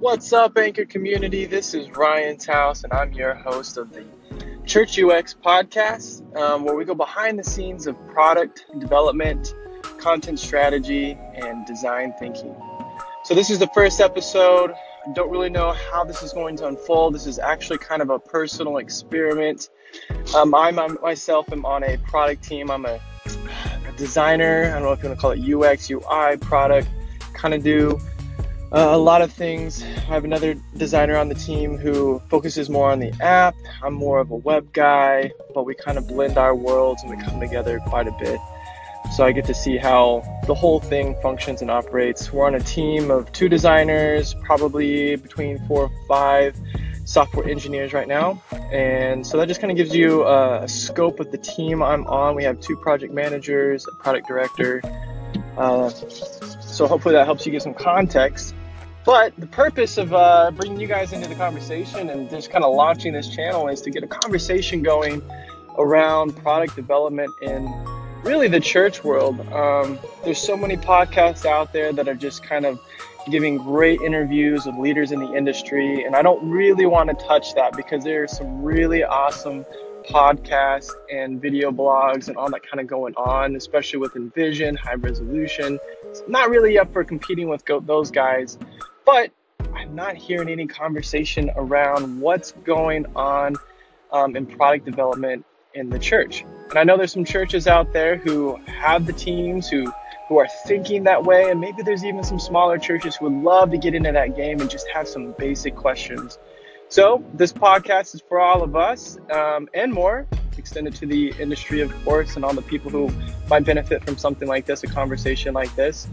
What's up, Anchor community? This is Ryan Taus, and I'm your host of the Church UX podcast, um, where we go behind the scenes of product development, content strategy, and design thinking. So, this is the first episode. I don't really know how this is going to unfold. This is actually kind of a personal experiment. Um, I myself am on a product team. I'm a, a designer. I don't know if you want to call it UX, UI, product, kind of do uh, a lot of things. I have another designer on the team who focuses more on the app. I'm more of a web guy, but we kind of blend our worlds and we come together quite a bit. So I get to see how the whole thing functions and operates. We're on a team of two designers, probably between four or five software engineers right now. And so that just kind of gives you a, scope of the team I'm on. We have two project managers, a product director. Uh, so hopefully that helps you get some context. But the purpose of uh, bringing you guys into the conversation and just kind of launching this channel is to get a conversation going around product development in really the church world. Um, there's so many podcasts out there that are just kind of giving great interviews with leaders in the industry, and I don't really want to touch that because there are some really awesome podcasts and video blogs and all that kind of going on, especially with InVision, high resolution. It's not really up for competing with those guys. But I'm not hearing any conversation around what's going on um, in product development in the church. And I know there's some churches out there who have the teams who who are thinking that way, and maybe there's even some smaller churches who would love to get into that game and just have some basic questions. So this podcast is for all of us um, and more, extended to the industry, of course, and all the people who might benefit from something like this, a conversation like this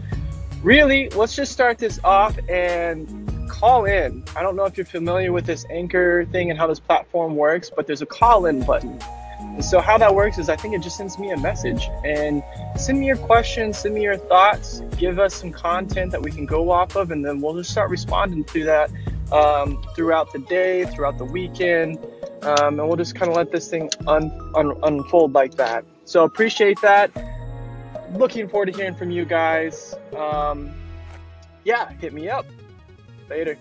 really, let's just start this off and call in. I don't know if you're familiar with this anchor thing and how this platform works, but there's a call in button. And so how that works is I think it just sends me a message and send me your questions, send me your thoughts, give us some content that we can go off of, and then we'll just start responding to that um, throughout the day, throughout the weekend, um, and we'll just kind of let this thing un- un- unfold like that. So appreciate that looking forward to hearing from you guys. Um, yeah, hit me up. Later.